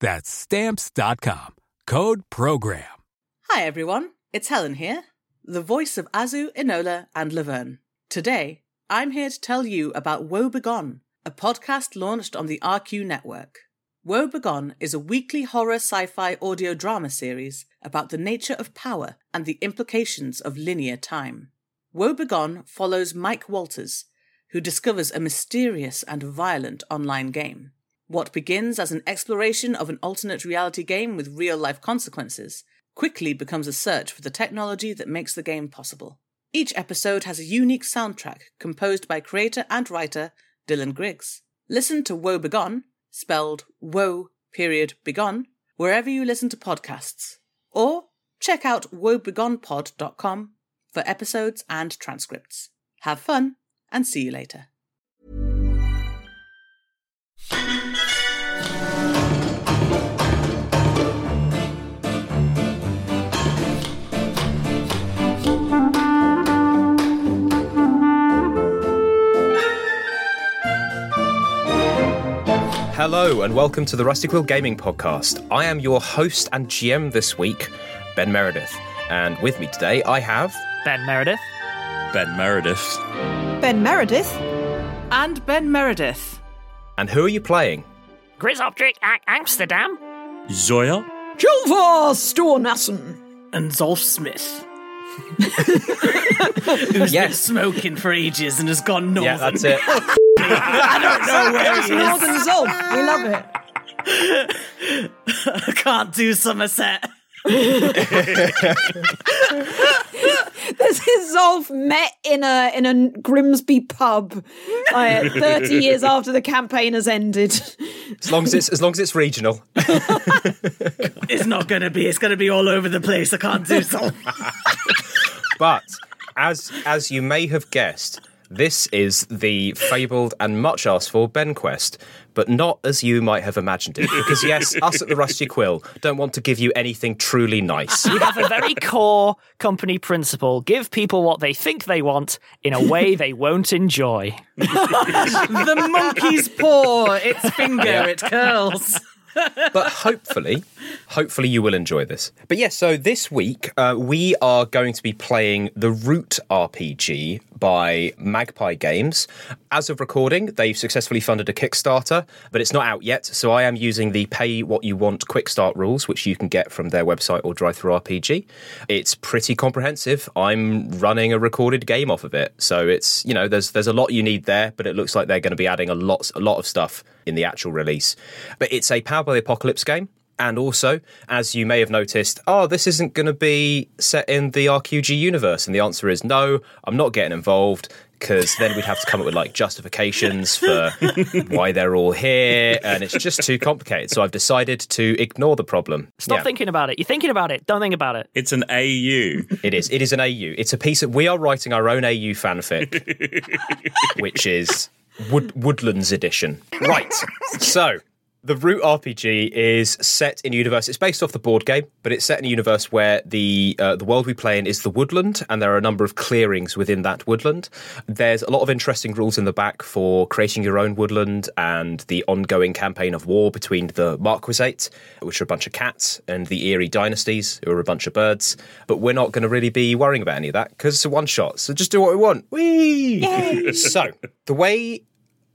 That's stamps.com. Code program. Hi everyone, it's Helen here, the voice of Azu, Enola, and Laverne. Today, I'm here to tell you about Woe Begone, a podcast launched on the RQ network. Woe Begone is a weekly horror sci fi audio drama series about the nature of power and the implications of linear time. Woe Begone follows Mike Walters, who discovers a mysterious and violent online game. What begins as an exploration of an alternate reality game with real life consequences quickly becomes a search for the technology that makes the game possible. Each episode has a unique soundtrack composed by creator and writer Dylan Griggs. Listen to Woe Begone, spelled Woe period Begone, wherever you listen to podcasts. Or check out woebegonepod.com for episodes and transcripts. Have fun and see you later. Hello, and welcome to the Rusty Quill Gaming Podcast. I am your host and GM this week, Ben Meredith. And with me today, I have. Ben Meredith. Ben Meredith. Ben Meredith. And Ben Meredith. And who are you playing? Grizzoptric Amsterdam. Zoya. Julvar Stornassen. And Zolf Smith. Who's Yes. been smoking for ages and has gone northern. Yeah, that's it. I don't know where he is. Northern Zolf. We love it. I can't do Somerset. This is Zolf met in a in a Grimsby pub uh, thirty years after the campaign has ended. As long as it's as long as it's regional. It's not going to be. It's going to be all over the place. I can't do so. But as as you may have guessed, this is the fabled and much asked for Ben Quest, but not as you might have imagined it. Because yes, us at the Rusty Quill don't want to give you anything truly nice. We have a very core company principle give people what they think they want in a way they won't enjoy. the monkey's paw. Its finger. Yeah. It curls. But hopefully, hopefully you will enjoy this. But yes, so this week uh, we are going to be playing the Root RPG by Magpie Games. As of recording, they've successfully funded a Kickstarter, but it's not out yet. So I am using the pay what you want quick start rules, which you can get from their website or DriveThruRPG. It's pretty comprehensive. I'm running a recorded game off of it, so it's you know there's there's a lot you need there, but it looks like they're going to be adding a lot a lot of stuff in the actual release. But it's a Powered by the Apocalypse game. And also, as you may have noticed, oh, this isn't going to be set in the RQG universe. And the answer is no, I'm not getting involved because then we'd have to come up with like justifications for why they're all here. And it's just too complicated. So I've decided to ignore the problem. Stop Yeah. thinking about it. You're thinking about it. Don't think about it. It's an AU. It is. It is an AU. It's a piece of. We are writing our own AU fanfic, which is Wood, Woodlands edition. Right. So. The Root RPG is set in a universe. It's based off the board game, but it's set in a universe where the uh, the world we play in is the woodland, and there are a number of clearings within that woodland. There's a lot of interesting rules in the back for creating your own woodland and the ongoing campaign of war between the Marquisate, which are a bunch of cats, and the Eyrie dynasties, who are a bunch of birds. But we're not going to really be worrying about any of that because it's a one shot. So just do what we want. Whee! so the way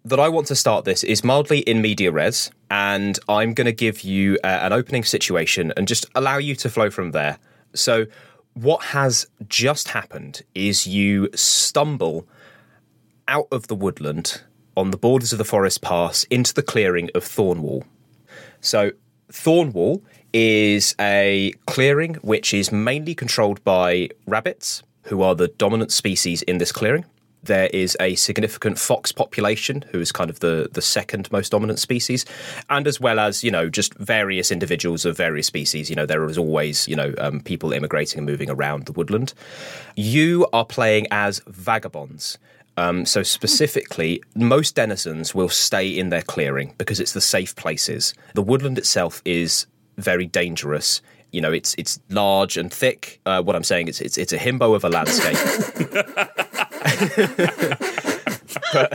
that I want to start this is mildly in media res, and I'm going to give you uh, an opening situation and just allow you to flow from there. So, what has just happened is you stumble out of the woodland on the borders of the forest pass into the clearing of Thornwall. So, Thornwall is a clearing which is mainly controlled by rabbits, who are the dominant species in this clearing. There is a significant fox population, who is kind of the, the second most dominant species, and as well as, you know, just various individuals of various species. You know, there is always, you know, um, people immigrating and moving around the woodland. You are playing as vagabonds. Um, so specifically, most denizens will stay in their clearing because it's the safe places. The woodland itself is very dangerous. You know, it's it's large and thick. Uh, what I'm saying is, it's it's a himbo of a landscape. but,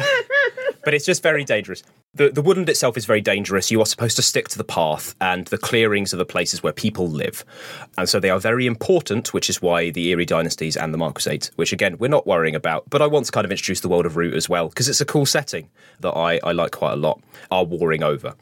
but it's just very dangerous. The, the woodland itself is very dangerous. You are supposed to stick to the path, and the clearings are the places where people live. And so they are very important, which is why the Eyrie Dynasties and the Marquisate, which again, we're not worrying about, but I want to kind of introduce the world of Root as well, because it's a cool setting that I, I like quite a lot, are warring over.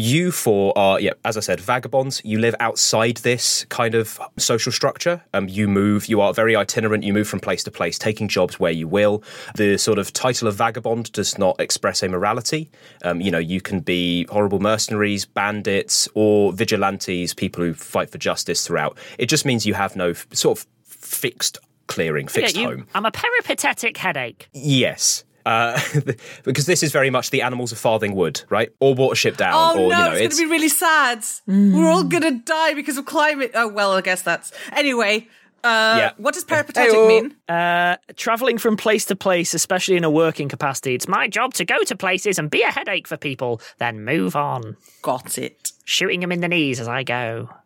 You four are, yeah, as I said, vagabonds. You live outside this kind of social structure. Um, you move, you are very itinerant. You move from place to place, taking jobs where you will. The sort of title of vagabond does not express a morality. Um, you know, you can be horrible mercenaries, bandits, or vigilantes, people who fight for justice throughout. It just means you have no f- sort of fixed clearing, fixed Yeah, you- home. I'm a peripatetic headache. Yes. Uh, because this is very much the animals of Farthing Wood, right? Or Watership Down, Oh or no, you know, it's, going to be really sad. We're all going to die because of climate. Oh well, I guess that's anyway. Uh, Yeah. What does peripatetic Hey-oh. mean? Uh, traveling from place to place, especially in a working capacity, it's my job to go to places and be a headache for people, then move on, Got it. shooting them in the knees as I go.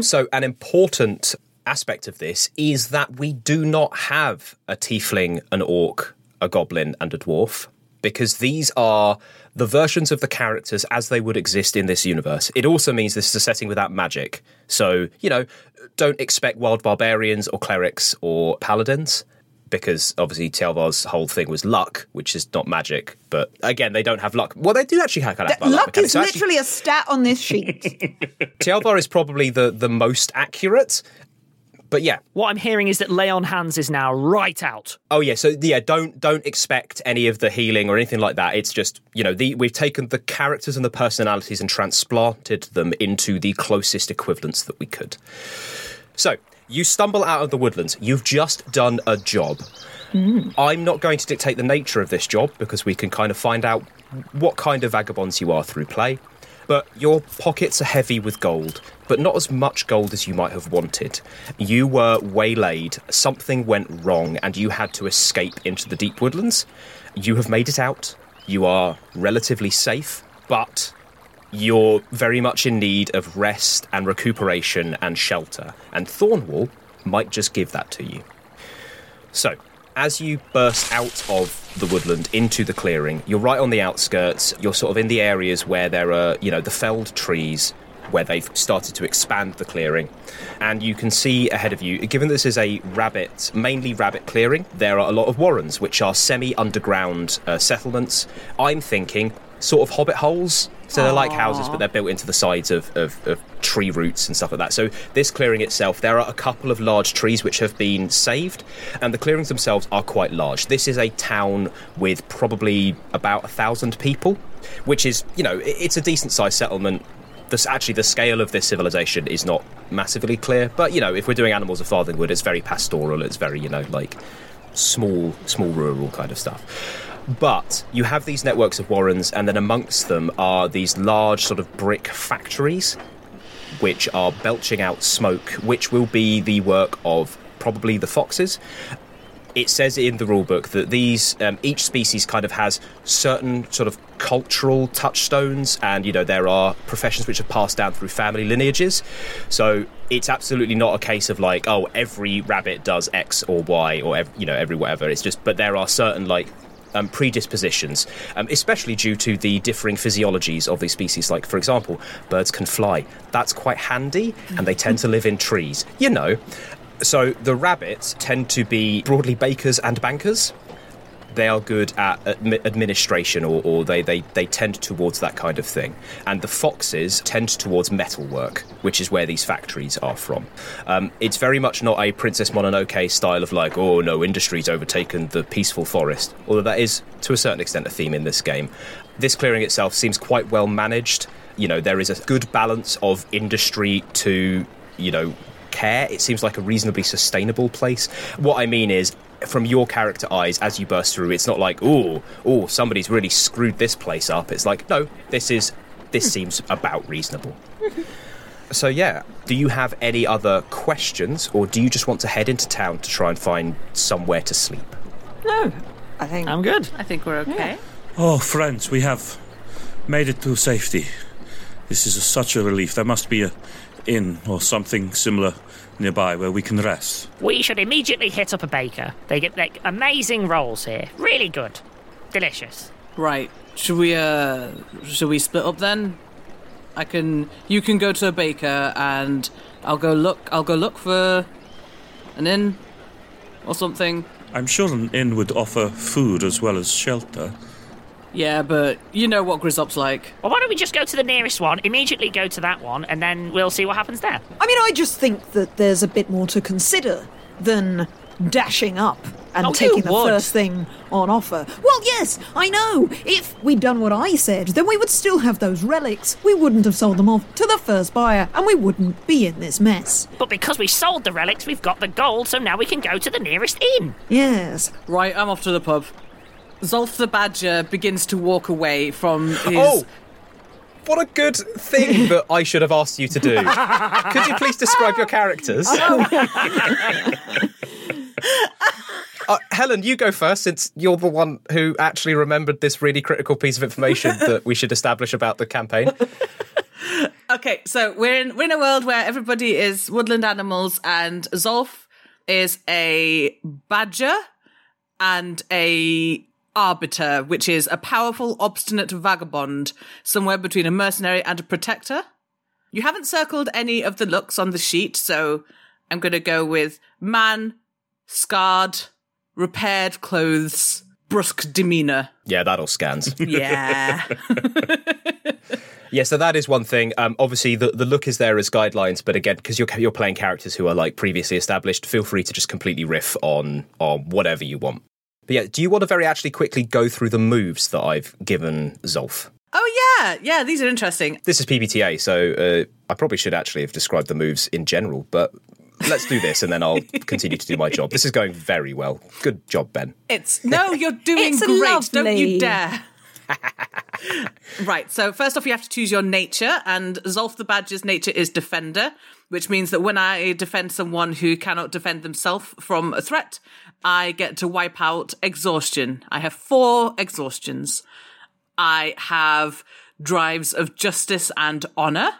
So, an important aspect of this is that we do not have a tiefling, an orc, a goblin, and a dwarf, because these are the versions of the characters as they would exist in this universe. It also means this is a setting without magic. So, you know, don't expect wild barbarians or clerics or paladins. Because obviously Tialvar's whole thing was luck, which is not magic. But again, they don't have luck. Well, they do actually have kind of Luck mechanics. is So actually- literally a stat on this sheet. Tialvar is probably the, the most accurate. But yeah, What I'm hearing is that Lay on Hands is now right out. Oh yeah, so yeah, don't don't expect any of the healing or anything like that. It's just you know the, we've taken the characters and the personalities and transplanted them into the closest equivalents that we could. So you stumble out of the woodlands. You've just done a job. Hmm. I'm not going to dictate the nature of this job because we can kind of find out what kind of vagabonds you are through play. But your pockets are heavy with gold, but not as much gold as you might have wanted. You were waylaid, something went wrong, and you had to escape into the deep woodlands. You have made it out. You are relatively safe, but you're very much in need of rest and recuperation and shelter, and Thornwall might just give that to you. So, as you burst out of the woodland into the clearing, you're right on the outskirts. You're sort of in the areas where there are, you know, the felled trees where they've started to expand the clearing. And you can see ahead of you, given this is a rabbit, mainly rabbit clearing, there are a lot of warrens, which are semi underground uh, settlements. I'm thinking sort of hobbit holes. So they're like houses, but they're built into the sides of, of, of tree roots and stuff like that. So this clearing itself, there are a couple of large trees which have been saved, and the clearings themselves are quite large. This is a town with probably about a thousand people, which is, you know, it's a decent sized settlement. This, actually, the scale of this civilization is not massively clear, but you know, if we're doing Animals of Farthingwood, it's very pastoral. It's very, you know, like small, small rural kind of stuff. But you have these networks of warrens, and then amongst them are these large sort of brick factories, which are belching out smoke, which will be the work of probably the foxes. It says in the rulebook that these um, each species kind of has certain sort of cultural touchstones, and you know there are professions which are passed down through family lineages. So it's absolutely not a case of like, oh, every rabbit does X or Y or you know every whatever. It's just, but there are certain like um, predispositions, um, especially due to the differing physiologies of these species. Like, for example, birds can fly. That's quite handy, and they tend to live in trees. You know. So the rabbits tend to be broadly bakers and bankers. They are good at admi- administration or, or they, they, they tend towards that kind of thing. And the foxes tend towards metalwork, which is where these factories are from. Um, it's very much not a Princess Mononoke style of like, oh no, industry's overtaken the peaceful forest, although that is to a certain extent a theme in this game. This clearing itself seems quite well managed. You know, there is a good balance of industry to, you know, care. It seems like a reasonably sustainable place. What I mean is, from your character eyes as you burst through, it's not like, oh, oh, somebody's really screwed this place up. It's like, no, this is this hmm. seems about reasonable. So yeah, do you have any other questions, or do you just want to head into town to try and find somewhere to sleep? No, I think I'm good. I think we're okay. Oh, friends, we have made it to safety. This is a, such a relief. There must be a inn or something similar nearby where we can rest. We should immediately hit up a baker. They get like amazing rolls here. Really good. Delicious. Right. Should we uh should we split up then? I can you can go to a baker and I'll go look I'll go look for an inn or something. I'm sure an inn would offer food as well as shelter. Yeah, but you know what Grizzop's like. Well, why don't we just go to the nearest one, immediately go to that one, and then we'll see what happens there. I mean, I just think that there's a bit more to consider than dashing up and Oh, taking the would. first thing on offer. Well, yes, I know. If we'd done what I said, then we would still have those relics. We wouldn't have sold them off to the first buyer, and we wouldn't be in this mess. But because we sold the relics, we've got the gold, so now we can go to the nearest inn. Yes. Right, I'm off to the pub. Zolf the Badger begins to walk away from his Oh, what a good thing that I should have asked you to do. Could you please describe your characters? Uh, Helen, you go first since you're the one who actually remembered this really critical piece of information that we should establish about the campaign. Okay, so we're in we're in a world where everybody is woodland animals, and Zolf is a badger and a arbiter, which is a powerful, obstinate vagabond, somewhere between a mercenary and a protector. You haven't circled any of the looks on the sheet, so I'm going to go with man, scarred, repaired clothes, brusque demeanor. Yeah, that all scans. Yeah. Yeah, so that is one thing. Um, obviously, the, the look is there as guidelines, but again, because you're you're playing characters who are like previously established, feel free to just completely riff on on whatever you want. But yeah, do you want to very actually quickly go through the moves that I've given Zolf? oh yeah, yeah. These are interesting. This is PBTA, so uh, I probably should actually have described the moves in general, but let's do this and then I'll continue to do my job. This is going very well. Good job, Ben. It's no, you're doing It's great. Don't you dare. right. So first off, you have to choose your nature, and Zolf the Badger's nature is defender, which means that when I defend someone who cannot defend themselves from a threat, I get to wipe out exhaustion. I have four exhaustions. I have drives of justice and honor.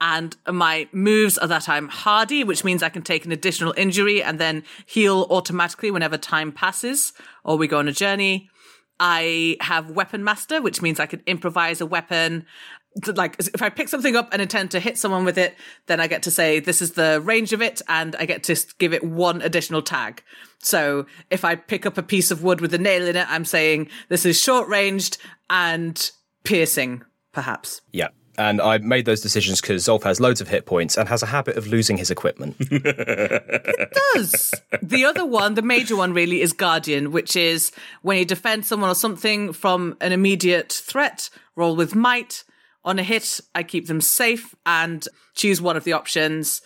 And my moves are that I'm hardy, which means I can take an additional injury and then heal automatically whenever time passes or we go on a journey. I have weapon master, which means I can improvise a weapon. Like if I pick something up and intend to hit someone with it, then I get to say this is the range of it, and I get to give it one additional tag. So if I pick up a piece of wood with a nail in it, I'm saying this is short ranged and piercing, perhaps. Yeah. And I made those decisions because Zolf has loads of hit points and has a habit of losing his equipment. It does. the other one, the major one really, is Guardian, which is when you defend someone or something from an immediate threat, roll with might. On a hit, I keep them safe and choose one of the options.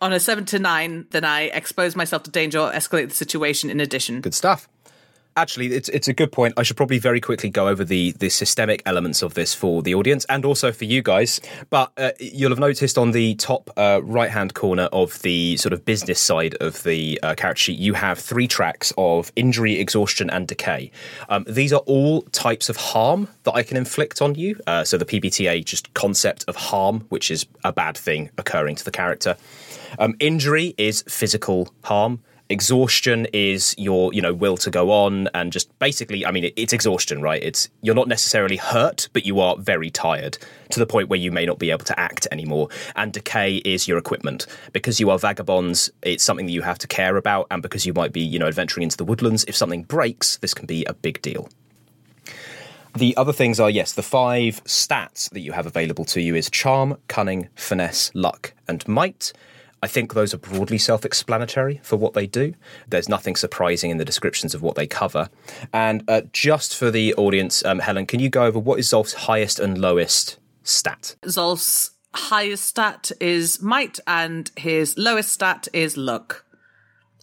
On a seven to nine, then I expose myself to danger or escalate the situation in addition. Good stuff. Actually, it's it's a good point. I should probably very quickly go over the the systemic elements of this for the audience and also for you guys. But uh, you'll have noticed on the top uh, right hand corner of the sort of business side of the uh, character sheet, you have three tracks of injury, exhaustion, and decay. Um, these are all types of harm that I can inflict on you. Uh, so the PBTA just concept of harm, which is a bad thing occurring to the character. Um, injury is physical harm. Exhaustion is your, you know, will to go on and just basically, I mean, it, it's exhaustion, right? It's you're not necessarily hurt, but you are very tired to the point where you may not be able to act anymore. And decay is your equipment because you are vagabonds. It's something that you have to care about, and because you might be, you know, adventuring into the woodlands. If something breaks, this can be a big deal. The other things are yes, the five stats that you have available to you is charm, cunning, finesse, luck, and might. I think those are broadly self explanatory for what they do. There's nothing surprising in the descriptions of what they cover. And uh, just for the audience, um, Helen, can you go over what is Zolf's highest and lowest stat? Zolf's highest stat is might, and his lowest stat is luck,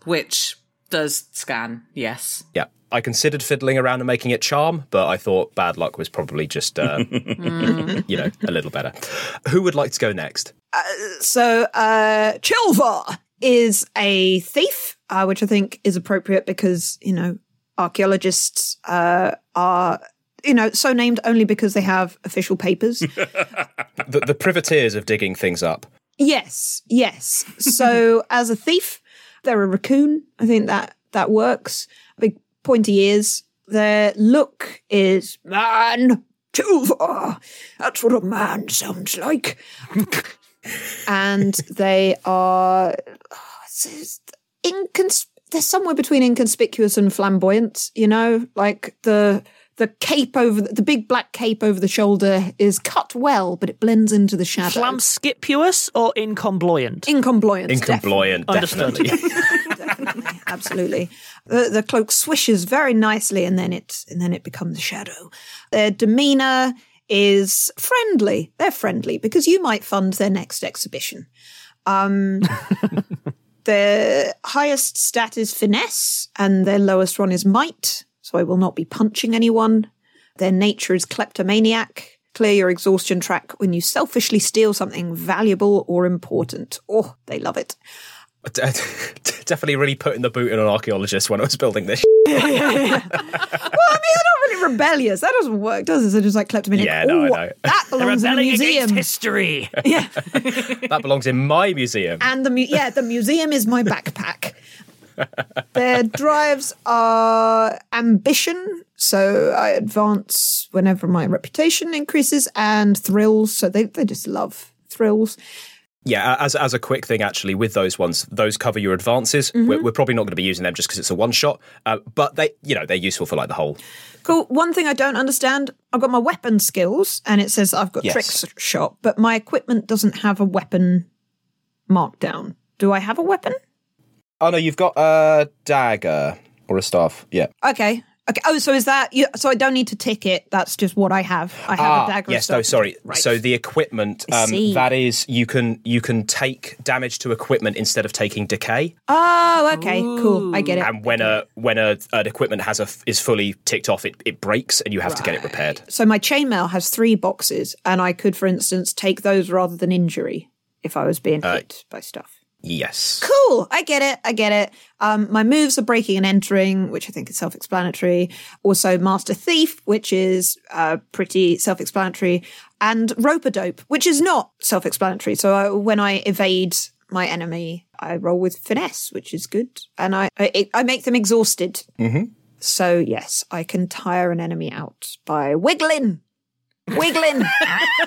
which does scan, yes. Yeah. I considered fiddling around and making it charm, but I thought bad luck was probably just, uh, you know, a little better. Who would like to go next? So, uh, Tialvar is a thief, uh, which I think is appropriate because, you know, archaeologists uh, are, you know, so named only because they have official papers. The, the privateers of digging things up. yes, yes. So, as a thief, they're a raccoon. I think that that works. Big pointy ears. Their look is man. Tialvar. That's what a man sounds like. and they are oh, incons- they're somewhere between inconspicuous and flamboyant you know like the the cape over the, the big black cape over the shoulder is cut well but it blends into the shadow Flamscipious or incombloyant? incombloyant Incombloyant, Understood. definitely. definitely, absolutely. The, the cloak swishes very nicely, and then it and then it becomes a shadow. Their demeanor is friendly. They're friendly because you might fund their next exhibition. Um, their highest stat is finesse, and their lowest one is might. So I will not be punching anyone. Their nature is kleptomaniac. Clear your exhaustion track when you selfishly steal something valuable or important. Oh, they love it. definitely really putting the boot in an archaeologist when I was building this. well, I mean, they're not really rebellious. That doesn't work, does it? They're just like kleptomaniac. Yeah, no, I know." That belongs in the museum. against history. yeah, that belongs in my museum. and the mu- yeah, the museum is my backpack. Their drives are ambition, so I advance whenever my reputation increases, and thrills. So they they just love thrills. Yeah, as as a quick thing, actually, with those ones, those cover your advances. Mm-hmm. We're, we're probably not going to be using them just because it's a one shot, uh, but they, you know, they're useful for like the whole. Cool. One thing I don't understand, I've got my weapon skills, and it says I've got Yes. trick shot, but my equipment doesn't have a weapon markdown. Do I have a weapon? Oh no, you've got a dagger or a staff. Yeah. Okay. Okay. Oh, so is that you? So I don't need to tick it. That's just what I have. I have Ah, a dagger. yes. No, sorry. Right. So the equipment um, that is you can you can take damage to equipment instead of taking decay. Oh, okay. Cool. I get it. And when a when a an equipment has a is fully ticked off, it, it breaks and you have to get it repaired. so my chainmail has three boxes, and I could, for instance, take those rather than injury if I was being Uh, hit by stuff. Yes. Cool. I get it. I get it. Um, my moves are breaking and entering, which I think is self explanatory. Also, Master Thief, which is uh, pretty self explanatory. And Rope a Dope, which is not self explanatory. So I, when I evade my enemy, I roll with finesse, which is good. And I, I, I make them exhausted. Mm-hmm. So, yes, I can tire an enemy out by wiggling. Wiggling.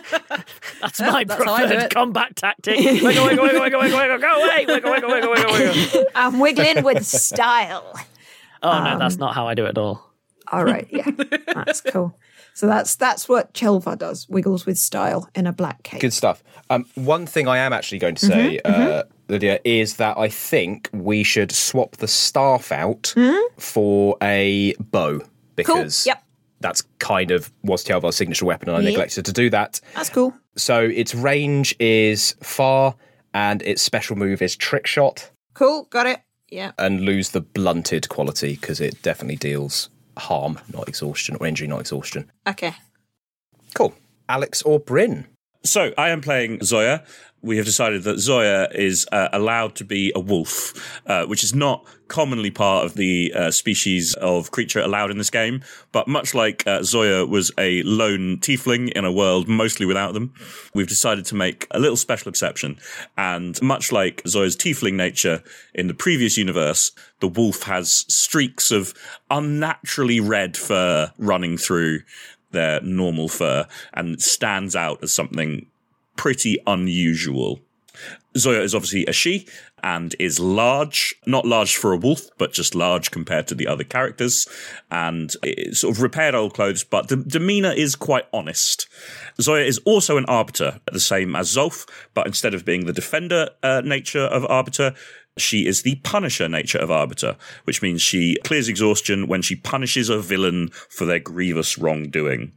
That's my That's how I do preferred it. combat tactic. Wiggle, wiggle, wiggle, wiggle, wiggle, wiggle, go away. Wiggle, wiggle, wiggle, wiggle, wiggle. I'm wiggling with style. Oh no, that's not how I do it at all. All right, yeah, that's cool. So that's that's what Tialvar does. Wiggles with style in a black cape. Good stuff. Um, one thing I am actually going to say, Mm-hmm, uh, Lydia, is that I think we should swap the staff out for a bow because Mm-hmm. Yep. That's kind of was Tialvar's signature weapon, and I Yeah. neglected to do that. That's cool. So its range is far, and its special move is trick shot, Cool. Got it. Yeah. and lose the blunted quality because it definitely deals harm, not exhaustion, or injury, not exhaustion. Okay. Cool. Alex or Bryn? So I am playing Zoya. We have decided that Zoya is uh, allowed to be a wolf, uh, which is not commonly part of the uh, species of creature allowed in this game. But much like uh, Zoya was a lone tiefling in a world mostly without them, we've decided to make a little special exception. And much like Zoya's tiefling nature in the previous universe, the wolf has streaks of unnaturally red fur running through their normal fur and stands out as something pretty unusual. Zoya is obviously a she and is large, not large for a wolf, but just large compared to the other characters, and sort of repaired old clothes, but the demeanor is quite honest. Zoya is also an arbiter, the same as Zolf, but instead of being the defender uh, nature of arbiter, she is the punisher nature of Arbiter, which means she clears exhaustion when she punishes a villain for their grievous wrongdoing.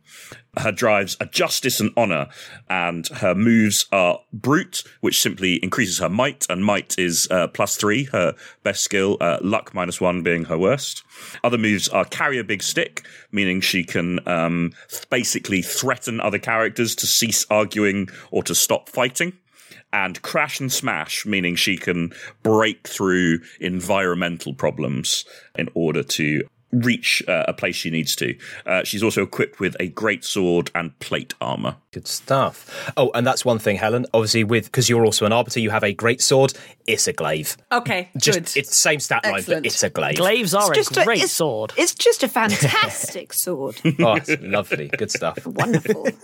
Her drives are justice and honor, and her moves are brute, which simply increases her might, and might is uh, plus three, her best skill, uh, luck minus one being her worst. Other moves are carry a big stick, meaning she can um, basically threaten other characters to cease arguing or to stop fighting and crash and smash, meaning she can break through environmental problems in order to reach uh, a place she needs to. Uh, she's also equipped with a great sword and plate armor. Good stuff. Oh, and that's one thing, Helen. Obviously, with because you're also an arbiter, you have a great sword. It's a glaive. Okay, Just good. it's the same stat line, but it's a glaive. Glaives are a Just great it's, sword. It's just a fantastic sword. Oh, it's lovely. Good stuff. Wonderful.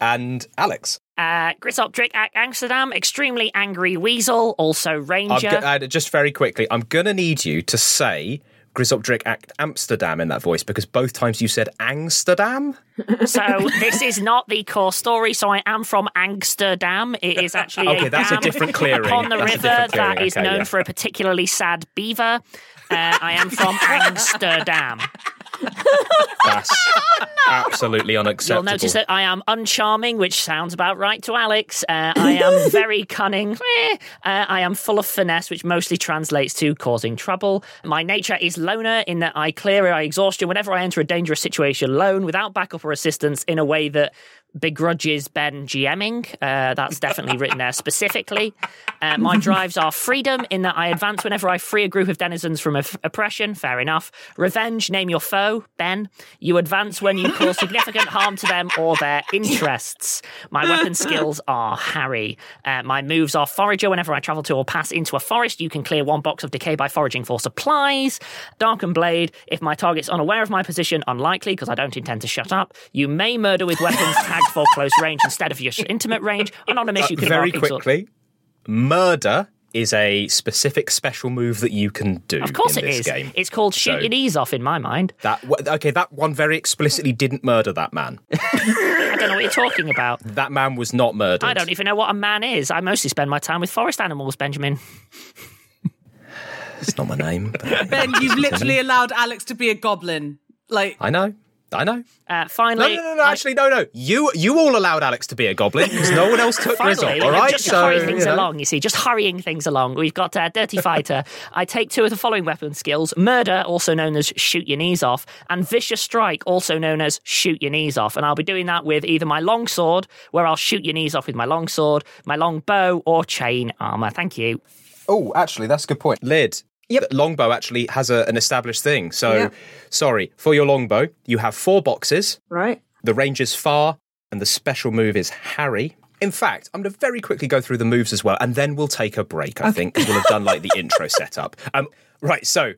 And Alex, Uh, Grisoptric at Amsterdam, extremely angry weasel, also I'm ranger. go- uh, just very quickly, I'm gonna need you to say Grizzopdrick Act Amsterdam in that voice because both times you said Amsterdam. so this is not the core story. So I am from Amsterdam. It is actually Okay, a that's a dam different clearing. upon the That's river that is Okay, known yeah. for a particularly sad beaver. Uh, I am from Amsterdam. That's absolutely unacceptable. You'll notice that I am uncharming, which sounds about right to Alex. Uh, I am very cunning. Eh. Uh, I am full of finesse, which mostly translates to causing trouble. My nature is loner in that I clear my exhaustion whenever I enter a dangerous situation alone without backup or assistance in a way that begrudges Ben GMing. Uh, that's definitely written there specifically. Uh, my drives are freedom in that I advance whenever I free a group of denizens from off- oppression. Fair enough. Revenge, name your foe, Ben. You advance when you cause significant harm to them or their interests. My weapon skills are Harry. Uh, my moves are forager. Whenever I travel to or pass into a forest, you can clear one box of decay by foraging for supplies. Darken blade. If my target's unaware of my position, unlikely because I don't intend to shut up. You may murder with weapons tagged for close range instead of your intimate range. Anonymous, you uh, can very mark exhaust- quickly. Murder is a specific special move that you can do. Of course in it this is. Game. It's called shoot So- your knees off in my mind. That okay, that one very explicitly didn't murder that man. I don't know what you're talking about. that man was not murdered. I don't even know what a man is. I mostly spend my time with forest animals, Benjamin. It's not my name. but- Ben, you've literally allowed Alex to be a goblin. Like, I know. I know. Uh, No, finally, no, no, no. Actually, no, no. You, you all allowed Alex to be a goblin because no one else took Finally, Grizzle. All right, just to so hurry things you know. along, you see, just hurrying things along. We've got uh, Dirty Fighter. I take two of the following weapon skills Murder, also known as Shoot Your Knees Off, and Vicious Strike, also known as Shoot Your Knees Off. And I'll be doing that with either my long sword, where I'll shoot your knees off with my long sword, my long bow, or chain armor. Thank you. Oh, actually, that's a good point. Lid. Yep. Longbow actually has a, an established thing. So, sorry for your longbow. You have four boxes. right. The range is far, and the special move is Harry. In fact, I'm going to very quickly go through the moves as well, and then we'll take a break. I think 'cause we'll have done like the intro setup. Um, right. So.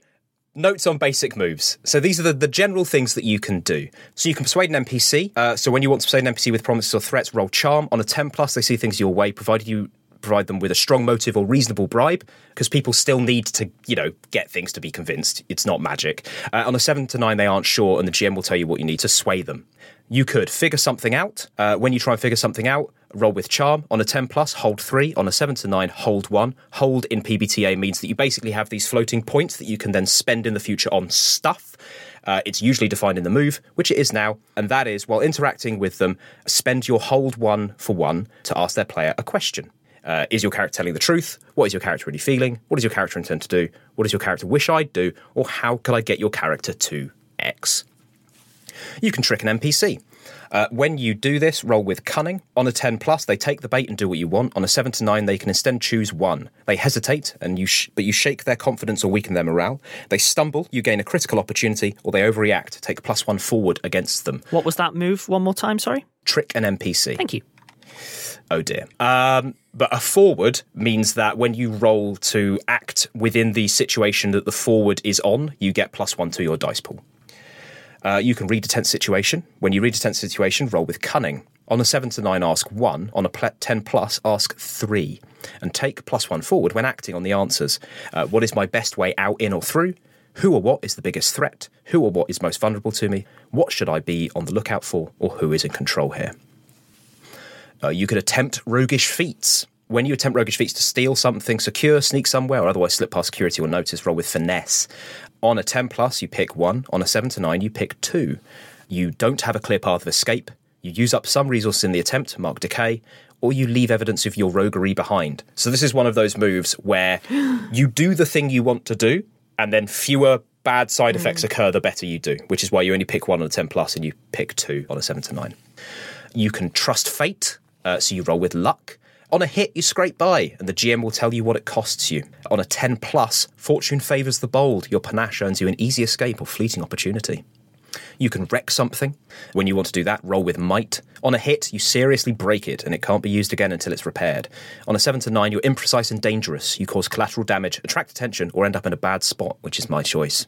Notes on basic moves. So these are the, the general things that you can do. So you can persuade an NPC. Uh, so when you want to persuade an NPC with promises or threats, roll charm. On a 10 plus, they see things your way, provided you provide them with a strong motive or reasonable bribe, because people still need to, you know, get things to be convinced. It's not magic. Uh, on a 7 to 9, they aren't sure, and the GM will tell you what you need to sway them. You could figure something out. Uh, when you try and figure something out, roll with charm. On a 10 plus, hold 3. On a 7 to 9, hold 1. Hold in PBTA means that you basically have these floating points that you can then spend in the future on stuff. Uh, it's usually defined in the move, which it is now, and that is while interacting with them, spend your hold one for one to ask their player a question. Uh, is your character telling the truth? What is your character really feeling? What does your character intend to do? What does your character wish I'd do? Or how could I get your character to X? You can trick an NPC. Uh, when you do this, roll with cunning. On a 10 plus, they take the bait and do what you want. On a 7 to 9, they can instead choose one. They hesitate, and you sh- but you shake their confidence or weaken their morale. They stumble, you gain a critical opportunity, or they overreact, take plus one forward against them. What was that move? One more time, sorry. Trick an NPC. Thank you. Oh dear. Um, but a forward means that when you roll to act within the situation that the forward is on, you get plus one to your dice pool. Uh, you can read a tense situation. When you read a tense situation, roll with cunning. On a 7 to 9, ask 1. On a 10 plus, ask 3. And take plus 1 forward when acting on the answers. Uh, what is my best way out, in, or through? Who or what is the biggest threat? Who or what is most vulnerable to me? What should I be on the lookout for? Or who is in control here? Uh, you could attempt roguish feats. When you attempt roguish feats to steal something secure, sneak somewhere, or otherwise slip past security or notice, roll with finesse. On a 10 plus, you pick one. On a 7 to 9, you pick two. You don't have a clear path of escape. You use up some resources in the attempt, mark decay, or you leave evidence of your roguery behind. So, this is one of those moves where you do the thing you want to do, and then fewer bad side effects occur the better you do, which is why you only pick one on a 10 plus and you pick two on a 7 to 9. You can trust fate, uh, so you roll with luck. On a hit, you scrape by, and the GM will tell you what it costs you. On a 10 plus, fortune favours the bold. Your panache earns you an easy escape or fleeting opportunity. You can wreck something. When you want to do that, roll with might. On a hit, you seriously break it, and it can't be used again until it's repaired. On a 7 to 9, you're imprecise and dangerous. You cause collateral damage, attract attention, or end up in a bad spot, which is my choice.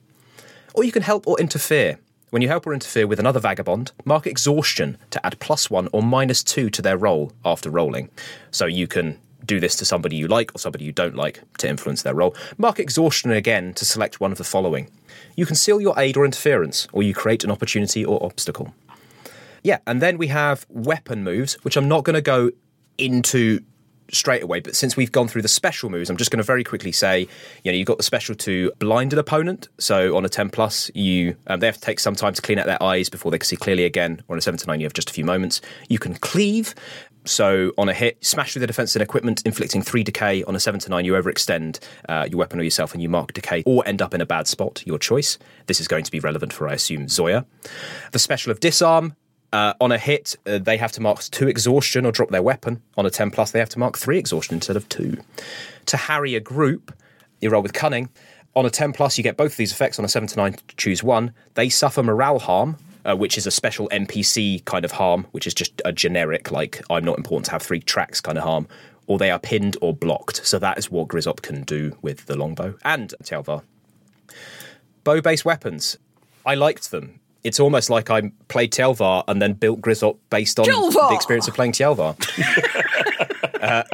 Or you can help or interfere. When you help or interfere with another vagabond, mark exhaustion to add plus one or minus two to their roll after rolling. So you can do this to somebody you like or somebody you don't like to influence their roll. Mark exhaustion again to select one of the following. You conceal your aid or interference, or you create an opportunity or obstacle. Yeah, and then we have weapon moves, which I'm not going to go into straight away, but since we've gone through the special moves, I'm just going to very quickly say, you know, you've got the special to blind an opponent. So on a 10 plus, you um, they have to take some time to clean out their eyes before they can see clearly again. Or on a 7 to 9, you have just a few moments. You can cleave. So on a hit, smash through the defense and equipment, inflicting three decay. On a 7 to 9, you overextend uh, your weapon or yourself and you mark decay or end up in a bad spot, your choice. This is going to be relevant for, I assume, Zoya. The special of disarm, uh, on a hit, uh, they have to mark two exhaustion or drop their weapon. On a 10 plus, they have to mark three exhaustion instead of two. To harry a group, you roll with cunning. On a 10 plus, you get both of these effects. On a 7 to 9, choose one. They suffer morale harm, uh, which is a special NPC kind of harm, which is just a generic, like, I'm not important to have three tracks kind of harm. Or they are pinned or blocked. So that is what Grizzop can do with the longbow and Tialvar. Bow based weapons. I liked them it's almost like I played Tialvar and then built Grizzop based on Tialvar! the experience of playing Tialvar. uh,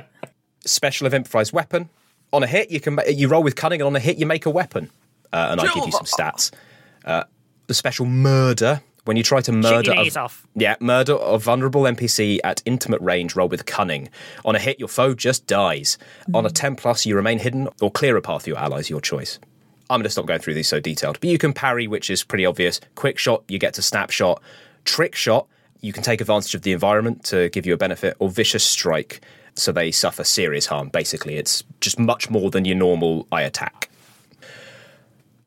special of improvised weapon. On a hit, you can you roll with cunning, and on a hit, you make a weapon. Uh, and I give you some stats. Uh, the special murder. When you try to murder, your a- off. yeah, murder a vulnerable NPC at intimate range, roll with cunning. On a hit, your foe just dies. On a 10 plus, you remain hidden or clear a path for your allies, your choice. I'm going to stop going through these so detailed. But you can parry, which is pretty obvious. Quick shot, you get to snapshot. Trick shot, you can take advantage of the environment to give you a benefit. Or vicious strike, so they suffer serious harm. Basically, it's just much more than your normal eye attack.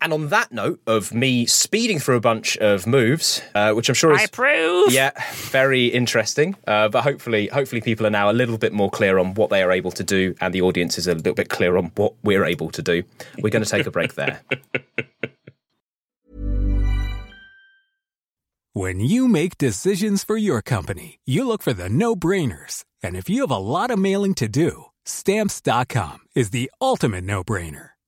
And on that note of me speeding through a bunch of moves, uh, which I'm sure is I approve. yeah, very interesting. Uh, but hopefully, hopefully, people are now a little bit more clear on what they are able to do, and the audience is a little bit clear on what we're able to do. We're going to take a break there. When you make decisions for your company, you look for the no brainers. And if you have a lot of mailing to do, stamps.com is the ultimate no brainer.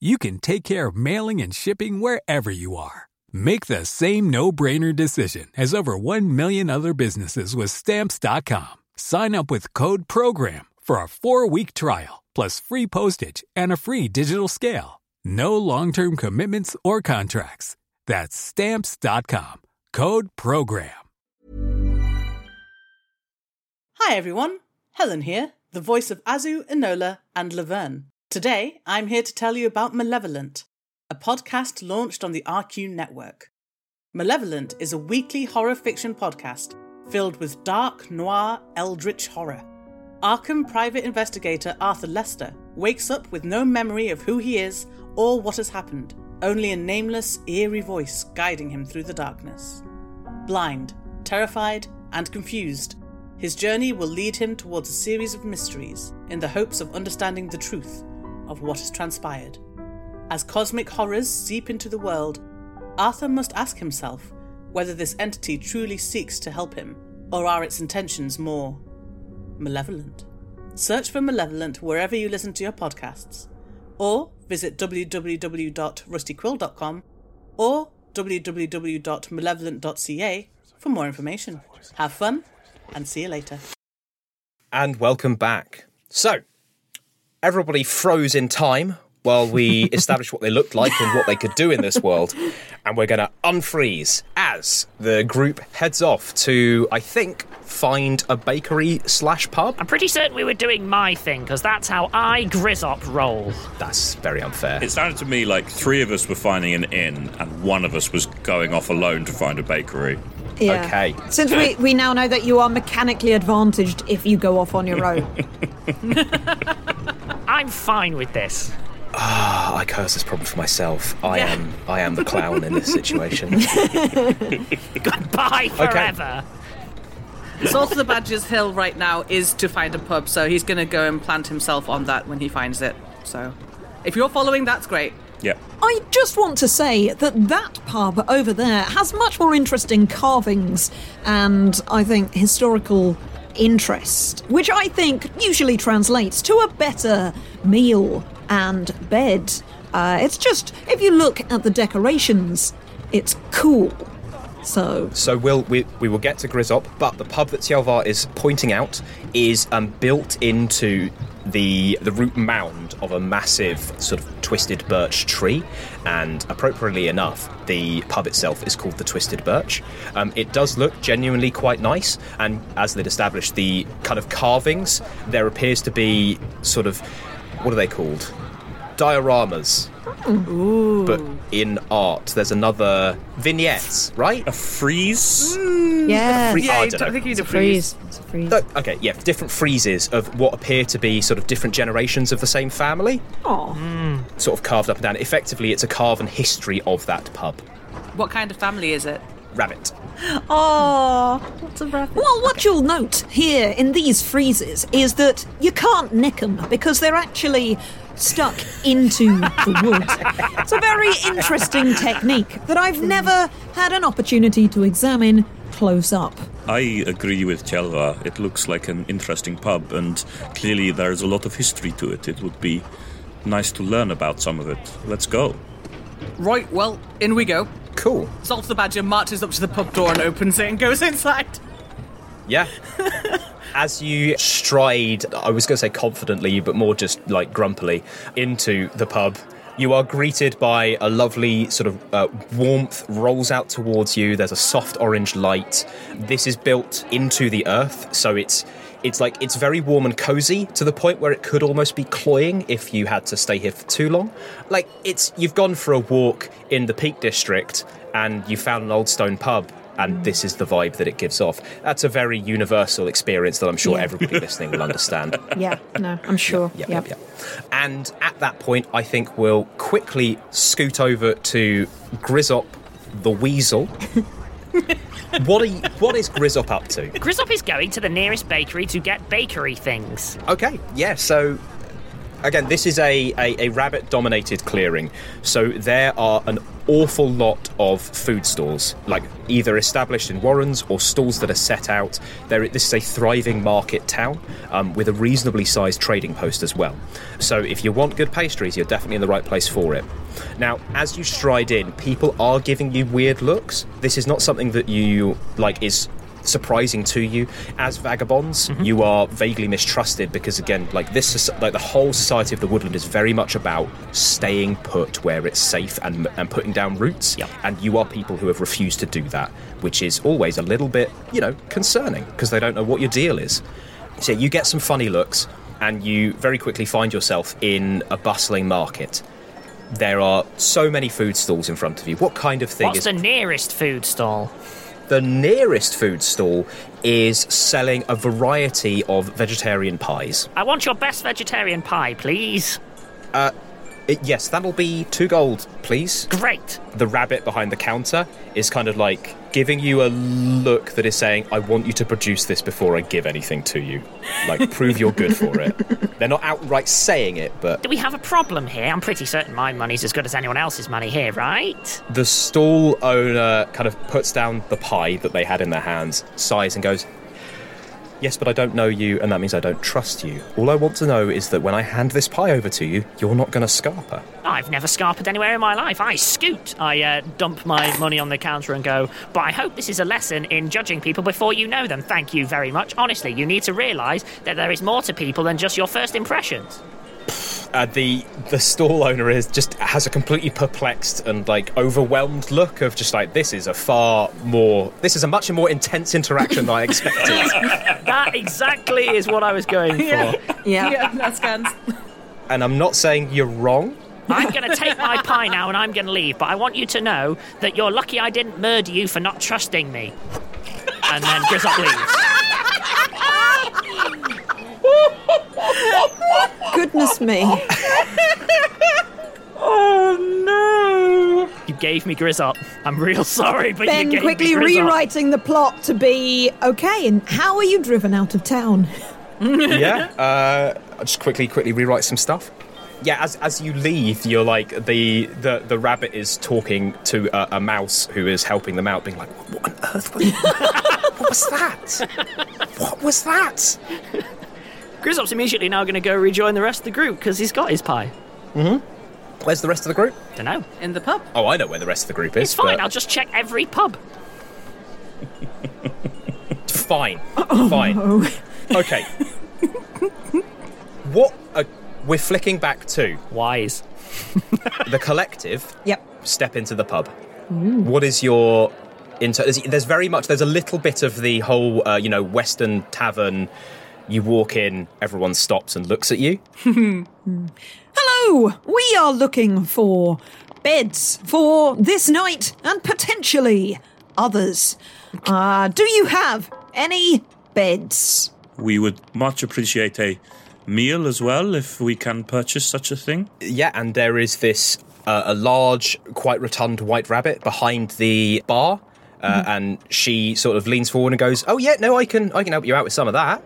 you can take care of mailing and shipping wherever you are. Make the same no brainer decision as over 1 million other businesses with Stamps.com. Sign up with Code PROGRAM for a four week trial, plus free postage and a free digital scale. No long term commitments or contracts. That's Stamps.com. Code PROGRAM. Hi everyone, Helen here, the voice of Azu, Enola, and Laverne. Today, I'm here to tell you about Malevolent, a podcast launched on the RQ network. Malevolent is a weekly horror fiction podcast filled with dark, noir, eldritch horror. Arkham private investigator Arthur Lester wakes up with no memory of who he is or what has happened, only a nameless, eerie voice guiding him through the darkness. Blind, terrified, and confused, his journey will lead him towards a series of mysteries in the hopes of understanding the truth of what has transpired. As cosmic horrors seep into the world, Arthur must ask himself whether this entity truly seeks to help him, or are its intentions more malevolent. Search for Malevolent wherever you listen to your podcasts, or visit www.rustyquill.com or www.malevolent.ca for more information. Have fun and see you later. And welcome back. So, everybody froze in time while we established what they looked like and what they could do in this world. And we're going to unfreeze as the group heads off to, I think, find a bakery slash pub. I'm pretty certain we were doing my thing because that's how I Grizzop roll. That's very unfair. It sounded to me like three of us were finding an inn and one of us was going off alone to find a bakery. Yeah. Okay. Since we, we now know that you are mechanically advantaged if you go off on your own. I'm fine with this. Ah, I curse this problem for myself. I Yeah. am I am the clown in this situation. Goodbye forever. Salt of the Badger's Hill right now is to find a pub, so he's going to go and plant himself on that when he finds it. So, if you're following, that's great. Yeah. I just want to say that that pub over there has much more interesting carvings and I think historical interest, which I think usually translates to a better meal and bed. Uh, it's just, if you look at the decorations, it's cool. So, So we'll, we we will get to Grizzop, but the pub that Tjelvar is pointing out is um, built into the the root mound of a massive sort of twisted birch tree, and appropriately enough, the pub itself is called the Twisted Birch. Um, it does look genuinely quite nice, and as they'd established, the kind of carvings there appears to be sort of what are they called? Dioramas. But in art, there's another vignettes, right? A freeze? Mm. yeah. free- Yeah, I don't don't know. think he's a Freeze. freeze. It's a freeze. No, okay, yeah, different freezes of what appear to be sort of different generations of the same family, Aw. Mm. sort of carved up and down. Effectively, it's a carven history of that pub. What kind of family is it? Rabbit. Aww. What's a rabbit? Well, what you'll note here in these freezes is that you can't nick them because they're actually stuck into the wood. It's a very interesting technique that I've never had an opportunity to examine close up. I agree with Tjelvar. It looks like an interesting pub, and clearly there's a lot of history to it. It would be nice to learn about some of it. Let's go. Right, well, in we go. Cool. Zolf the Badger marches up to the pub door and opens it and goes inside. Yeah. As you stride, I was going to say confidently, but more just like grumpily, into the pub, you are greeted by a lovely sort of uh, warmth rolls out towards you. There's a soft orange light. This is built into the earth, so it's it's like it's very warm and cozy to the point where it could almost be cloying if you had to stay here for too long. Like it's you've gone for a walk in the Peak District and you found an old stone pub and this is the vibe that it gives off. That's a very universal experience that I'm sure Yeah. everybody listening will understand. Yeah, no, I'm sure. Yep, Yep. yep, yep. And at that point, I think we'll quickly scoot over to Grizzop the Weasel. what are you, what is Grizzop up to? Grizzop is going to the nearest bakery to get bakery things. Okay, yeah, so again, this is a, a, a rabbit dominated clearing. So there are an awful lot of food stalls, like either established in warrens or stalls that are set out. There, this is a thriving market town um, with a reasonably sized trading post as well. So if you want good pastries, you're definitely in the right place for it. Now, as you stride in, people are giving you weird looks. This is not something that you like is surprising to you as vagabonds. Mm-hmm. You are vaguely mistrusted because, again, like this, like the whole society of the woodland is very much about staying put where it's safe and and putting down roots. Yep. And you are people who have refused to do that, which is always a little bit, you know, concerning because they don't know what your deal is. So you get some funny looks, and you very quickly find yourself in a bustling market. There are so many food stalls in front of you. What kind of thing What's is the nearest food stall? The nearest food stall is selling a variety of vegetarian pies. I want your best vegetarian pie, please. It- Uh, yes, that'll be two gold, please. Great. The rabbit behind the counter is kind of like giving you a look that is saying, I want you to produce this before I give anything to you. Like, prove you're good for it. They're not outright saying it, but Do we have a problem here? I'm pretty certain my money's as good as anyone else's money here, right? the stall owner kind of puts down the pie that they had in their hands, sighs, and goes, Yes, but I don't know you, and that means I don't trust you. All I want to know is that when I hand this pie over to you, you're not going to scarper. I've never scarpered anywhere in my life. I scoot. I uh, dump my money on the counter and go, but I hope this is a lesson in judging people before you know them. Thank you very much. Honestly, you need to realise that there is more to people than just your first impressions. Uh, the the stall owner is just has a completely perplexed and like overwhelmed look of just like this is a far more this is a much more intense interaction than I expected. That exactly is what I was going for. Yeah. Yeah. Yeah, that scans. and I'm not saying you're wrong. I'm going to take my pie now and I'm going to leave, but I want you to know that you're lucky I didn't murder you for not trusting me. And then Grizzop leaves. Goodness me. Oh no. You gave me Grizzop. I'm real sorry, but you Ben gave quickly me Grizzop. rewriting the plot to be okay. And how are you driven out of town? yeah. Uh, I'll just quickly, quickly rewrite some stuff. Yeah, as, as you leave, you're like the the, the rabbit is talking to a, a mouse who is helping them out, being like, "What, what on earth? Was, what was that? What was that?" Grizzop's immediately now going to go rejoin the rest of the group because he's got his pie. Mm-hmm. Where's the rest of the group? Don't know. In the pub. Oh, I know where the rest of the group is. It's fine. but- I'll just check every pub. Fine. Fine. Okay. what? Uh, we're flicking back to Wise. the collective. Yep. Step into the pub. What is your? Inter- there's, there's very much. There's a little bit of the whole, uh, you know, Western tavern. You walk in, everyone stops and looks at you. Hello! We are looking for beds for this night and potentially others. Uh, do you have any beds? We would much appreciate a meal as well if we can purchase such a thing. Yeah, and there is this uh, a large, quite rotund white rabbit behind the bar, uh, and she sort of leans forward and goes, "Oh yeah, no, I can, I can help you out with some of that."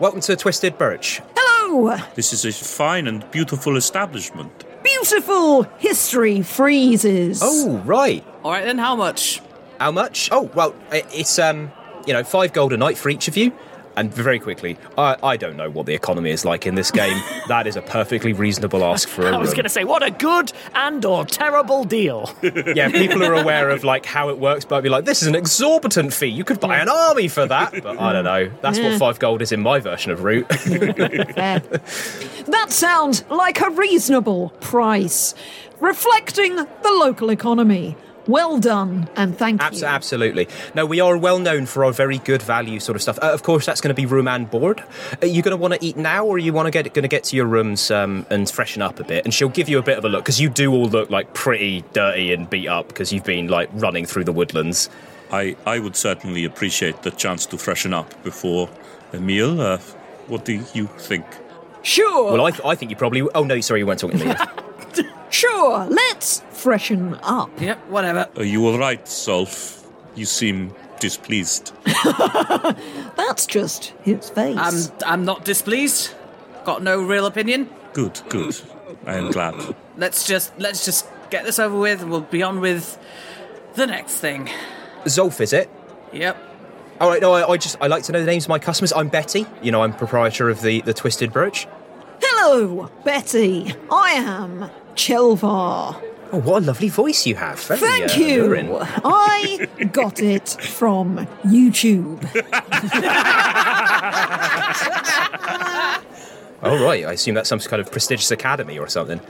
Welcome to Twisted Birch. Hello! This is a fine and beautiful establishment. Beautiful history freezes. Oh right, All right, then, how much? how much? Oh well, it's um, you know, five gold a night for each of you. And very quickly, I, I don't know what the economy is like in this game. that is a perfectly reasonable ask for a I was room. going to say, what a good and or terrible deal. yeah, people are aware of like how it works, but I'd be like, this is an exorbitant fee. You could buy an army for that. But I don't know. That's what five gold is in my version of Root. Fair. that sounds like a reasonable price, reflecting the local economy. Well done, and thank Abs- you. absolutely. Now, we are well known for our very good value sort of stuff. Uh, of course, that's going to be room and board. Are you going to want to eat now, or you want to get going to get to your rooms um, and freshen up a bit? And she'll give you a bit of a look because you do all look like pretty dirty and beat up because you've been like running through the woodlands. I, I would certainly appreciate the chance to freshen up before a meal. Uh, what do you think? Sure, Well, I, th- I think you probably. Oh no, sorry, you weren't talking to me. sure, let's freshen up. Yep, whatever. Are you all right, Zolf? You seem displeased. That's just his face. I'm, I'm not displeased. Got no real opinion. Good, good. I am glad. Let's just let's just get this over with, and we'll be on with the next thing. Zolf, is it? Yep. All right, no, I, I just I like to know the names of my customers. I'm Betty. You know, I'm proprietor of the the Twisted Birch. Hello, Betty. I am Tjelvar. Oh, what a lovely voice you have. Very, Thank uh, you. alluring. I got it from YouTube. Oh, right. I assume that's some kind of prestigious academy or something.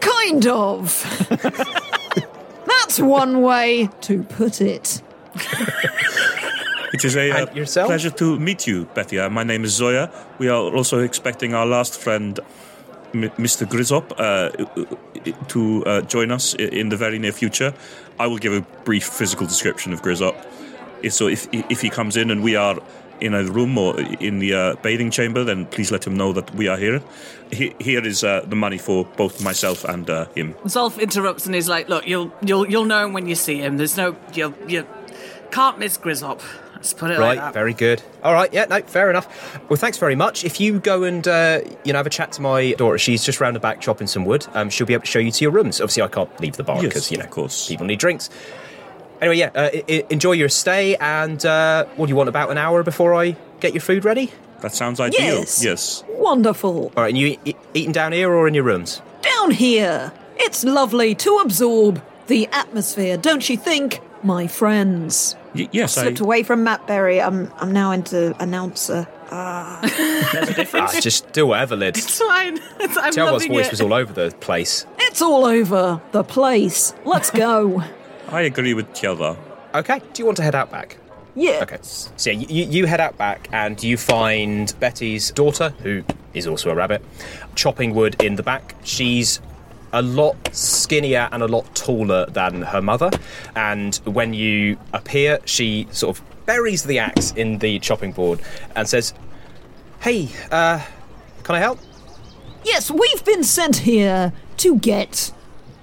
Kind of. That's one way to put it. It is a uh, pleasure to meet you, Betty. Uh, my name is Zoya. We are also expecting our last friend, Mr. Grizzop, uh, to uh, join us in the very near future. I will give a brief physical description of Grizzop. If- So if if he comes in and we are in a room or in the uh, bathing chamber, then please let him know that we are here. He- here is uh, the money for both myself and uh, him. Zolf interrupts and is like, "Look, you'll you'll you'll know him when you see him. There's no you you can't miss Grizzop. Let's put it Right, like that." very good. All right, yeah, no, fair enough. Well, thanks very much. If you go and uh, you know have a chat to my daughter, she's just round the back chopping some wood. Um, she'll be able to show you to your rooms. Obviously, I can't leave the bar Yes, because you know, of course. people need drinks. Anyway, yeah, uh, I- I- enjoy your stay. And uh, what do you want? About an hour before I get your food ready. That sounds ideal. Yes. Yes. Wonderful. All right, and you e- eating down here or in your rooms? Down here, it's lovely to absorb the atmosphere, don't you think, my friends? Y- yes, I, Slipped away from Matt Berry. I'm I'm now into announcer. There's a difference. Ah, just do whatever, Lid. It's fine. It's, I'm Tjelvar's loving voice it. was all over the place. It's all over the place. Let's go. I agree with Tjelvar. Okay, do you want to head out back? Yeah. Okay. So yeah, you, you head out back and you find Betty's daughter, who is also a rabbit, chopping wood in the back. She's a lot skinnier and a lot taller than her mother. And when you appear, she sort of buries the axe in the chopping board and says, Hey, uh, can I help? Yes, we've been sent here to get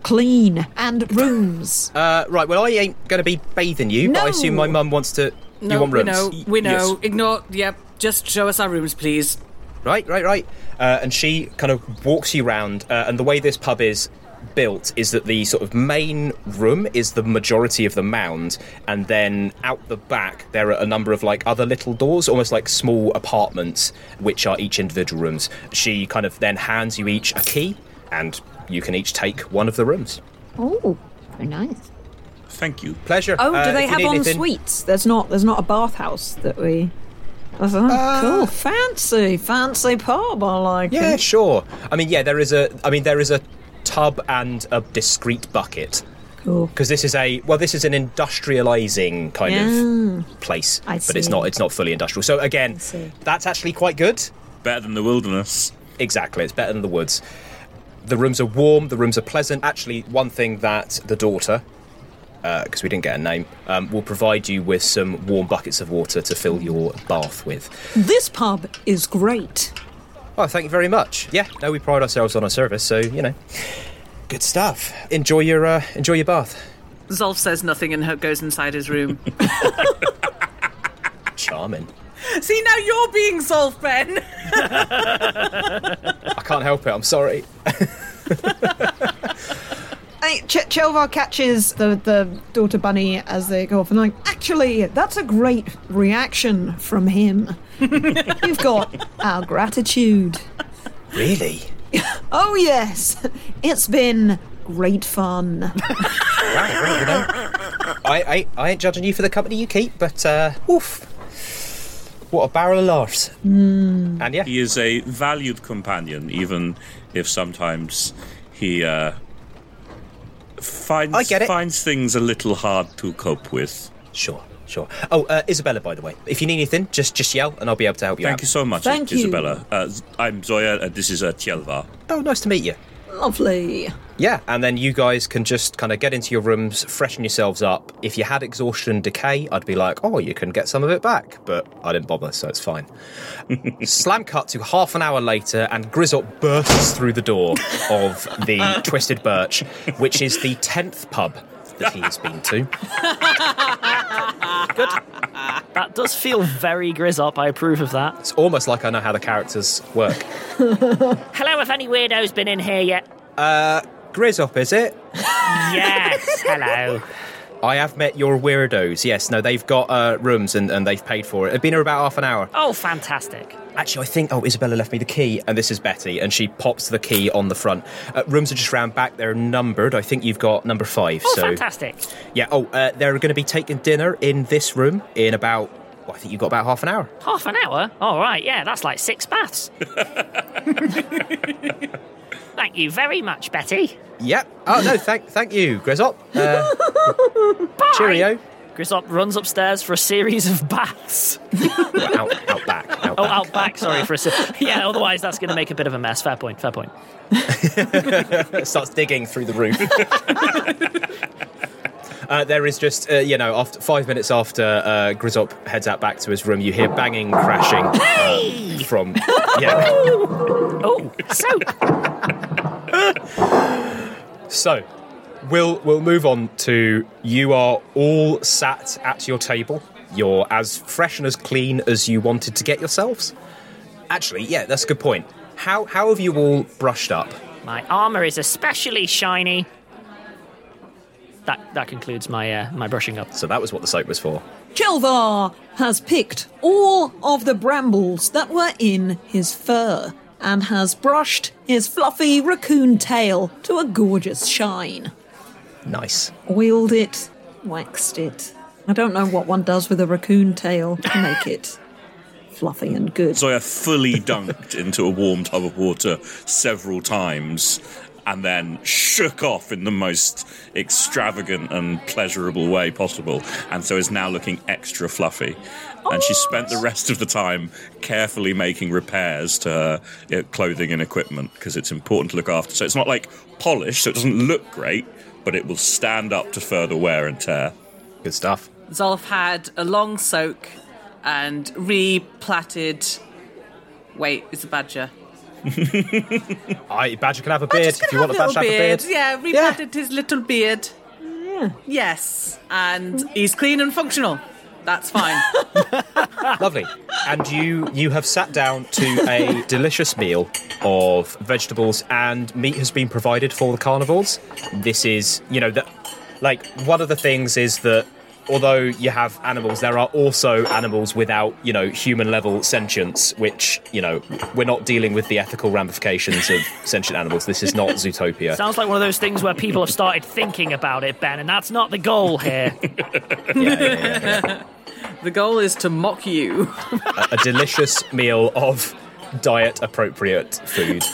clean and rooms. Uh, right, well, I ain't going to be bathing you, but I assume my mum wants to. No, you want we rooms? know. We know. Yes. Ignore. Yep. Just show us our rooms, please. Right, right, right. Uh, and she kind of walks you around. uh, and the way this pub is built is that the sort of main room is the majority of the mound, and then out the back there are a number of like other little doors, almost like small apartments, which are each individual rooms. She kind of then hands you each a key, and you can each take one of the rooms. Oh, very nice. Thank you. Pleasure. Oh, Uh, do they have need en suites? There's not. There's not a bathhouse that we. I thought, Uh, cool, fancy, fancy pub. I like Yeah, it. sure. I mean, yeah, there is a. I mean, there is a tub and a discreet bucket. Cool. because this is a well this is an industrializing kind Yeah. of place I but it's not it's not fully industrial so again that's actually quite good Better than the wilderness. exactly it's better than the woods the rooms are warm the rooms are pleasant actually one thing that the daughter because we didn't get a name um, will provide you with some warm buckets of water to fill your bath with This pub is great. oh thank you very much yeah no we pride ourselves on our service so you know good stuff enjoy your uh, enjoy your bath Zolf says nothing and goes inside his room. charming See, now you're being Zolf, Ben. i can't help it i'm sorry Hey, Ch- Tjelvar catches the, the daughter bunny as they go off and like, actually, that's a great reaction from him. You've got our gratitude. really Oh, yes, it's been great fun. Right, well, you know, I, I, I ain't judging you for the company you keep, but uh, oof, what a barrel of laughs. And yeah, He is a valued companion, even if sometimes he uh, finds I get it. finds things a little hard to cope with. sure, sure. Oh, uh, Isabella, by the way, if you need anything, just just yell, and I'll be able to help you Thank out. you so much, Thank you. Isabella. Uh, I'm Zoya, and this is uh, Tjelvar. Oh, nice to meet you. Lovely. Yeah, and then you guys can just kind of get into your rooms, freshen yourselves up. If you had exhaustion and decay, I'd be like, oh, you can get some of it back. But I didn't bother, so it's fine. Slam cut to half an hour later, and Grizzop bursts through the door of the Twisted Birch, which is the 10th pub that he has been to. Good. That does feel very Grizzop. I approve of that. It's almost like I know how the characters work. Hello, have any weirdos been in here yet? Uh, Grizzop, is it? Yes, hello. I have met your weirdos. Yes, no, they've got uh, rooms and, and they've paid for it. It's been here about half an hour. Oh, fantastic. Actually, I think, oh, Isabella left me the key, and this is Betty, and she pops the key on the front. Uh, rooms are just round back. They're numbered. I think you've got number five. Oh, so fantastic. Yeah, oh, uh, they're going to be taking dinner in this room in about, well, I think you've got about half an hour. Half an hour? All right, yeah, that's like six baths. Thank you very much, Betty. Yep. Oh, no, thank thank you, Grizzop. Uh, cheerio. Grizzop runs upstairs for a series of baths. out, out back. Out Oh, back. out back, sorry for a se- Yeah, otherwise that's going to make a bit of a mess. Fair point, fair point. starts digging through the roof. Uh, there is just, uh, you know, after five minutes after uh, Grizzop heads out back to his room, you hear banging, crashing uh, from. Yeah. Oh, soap. So, we'll we'll move on to you are all sat at your table. You're as fresh and as clean as you wanted to get yourselves. Actually, yeah, that's a good point. How how have you all brushed up? My armor is especially shiny. That that concludes my uh, my brushing up. So that was what the soap was for. Tjelvar has picked all of the brambles that were in his fur and has brushed his fluffy raccoon tail to a gorgeous shine. Nice. Oiled it, waxed it. I don't know what one does with a raccoon tail to make it fluffy and good. Zoya fully dunked into a warm tub of water several times and then shook off in the most extravagant and pleasurable way possible, and so is now looking extra fluffy. And she spent the rest of the time carefully making repairs to her uh, clothing and equipment because it's important to look after. So it's not like polished, so it doesn't look great, but it will stand up to further wear and tear. Good stuff. Zolf had a long soak and re-plaited. Wait, it's a badger. I Badger can have a beard Badger's if you gonna want a Badger have to have a beard. Yeah, replatted his little beard. Yes, and he's clean and functional. That's fine. Lovely. And you you have sat down to a delicious meal of vegetables and meat has been provided for the carnivores. This is, you know, that like one of the things is that although you have animals, there are also animals without, you know, human level sentience, which, you know, we're not dealing with the ethical ramifications of sentient animals. This is not Zootopia. Sounds like one of those things where people have started thinking about it, Ben, and that's not the goal here. Yeah, yeah, yeah, yeah. the goal is to mock you. a delicious meal of diet appropriate food.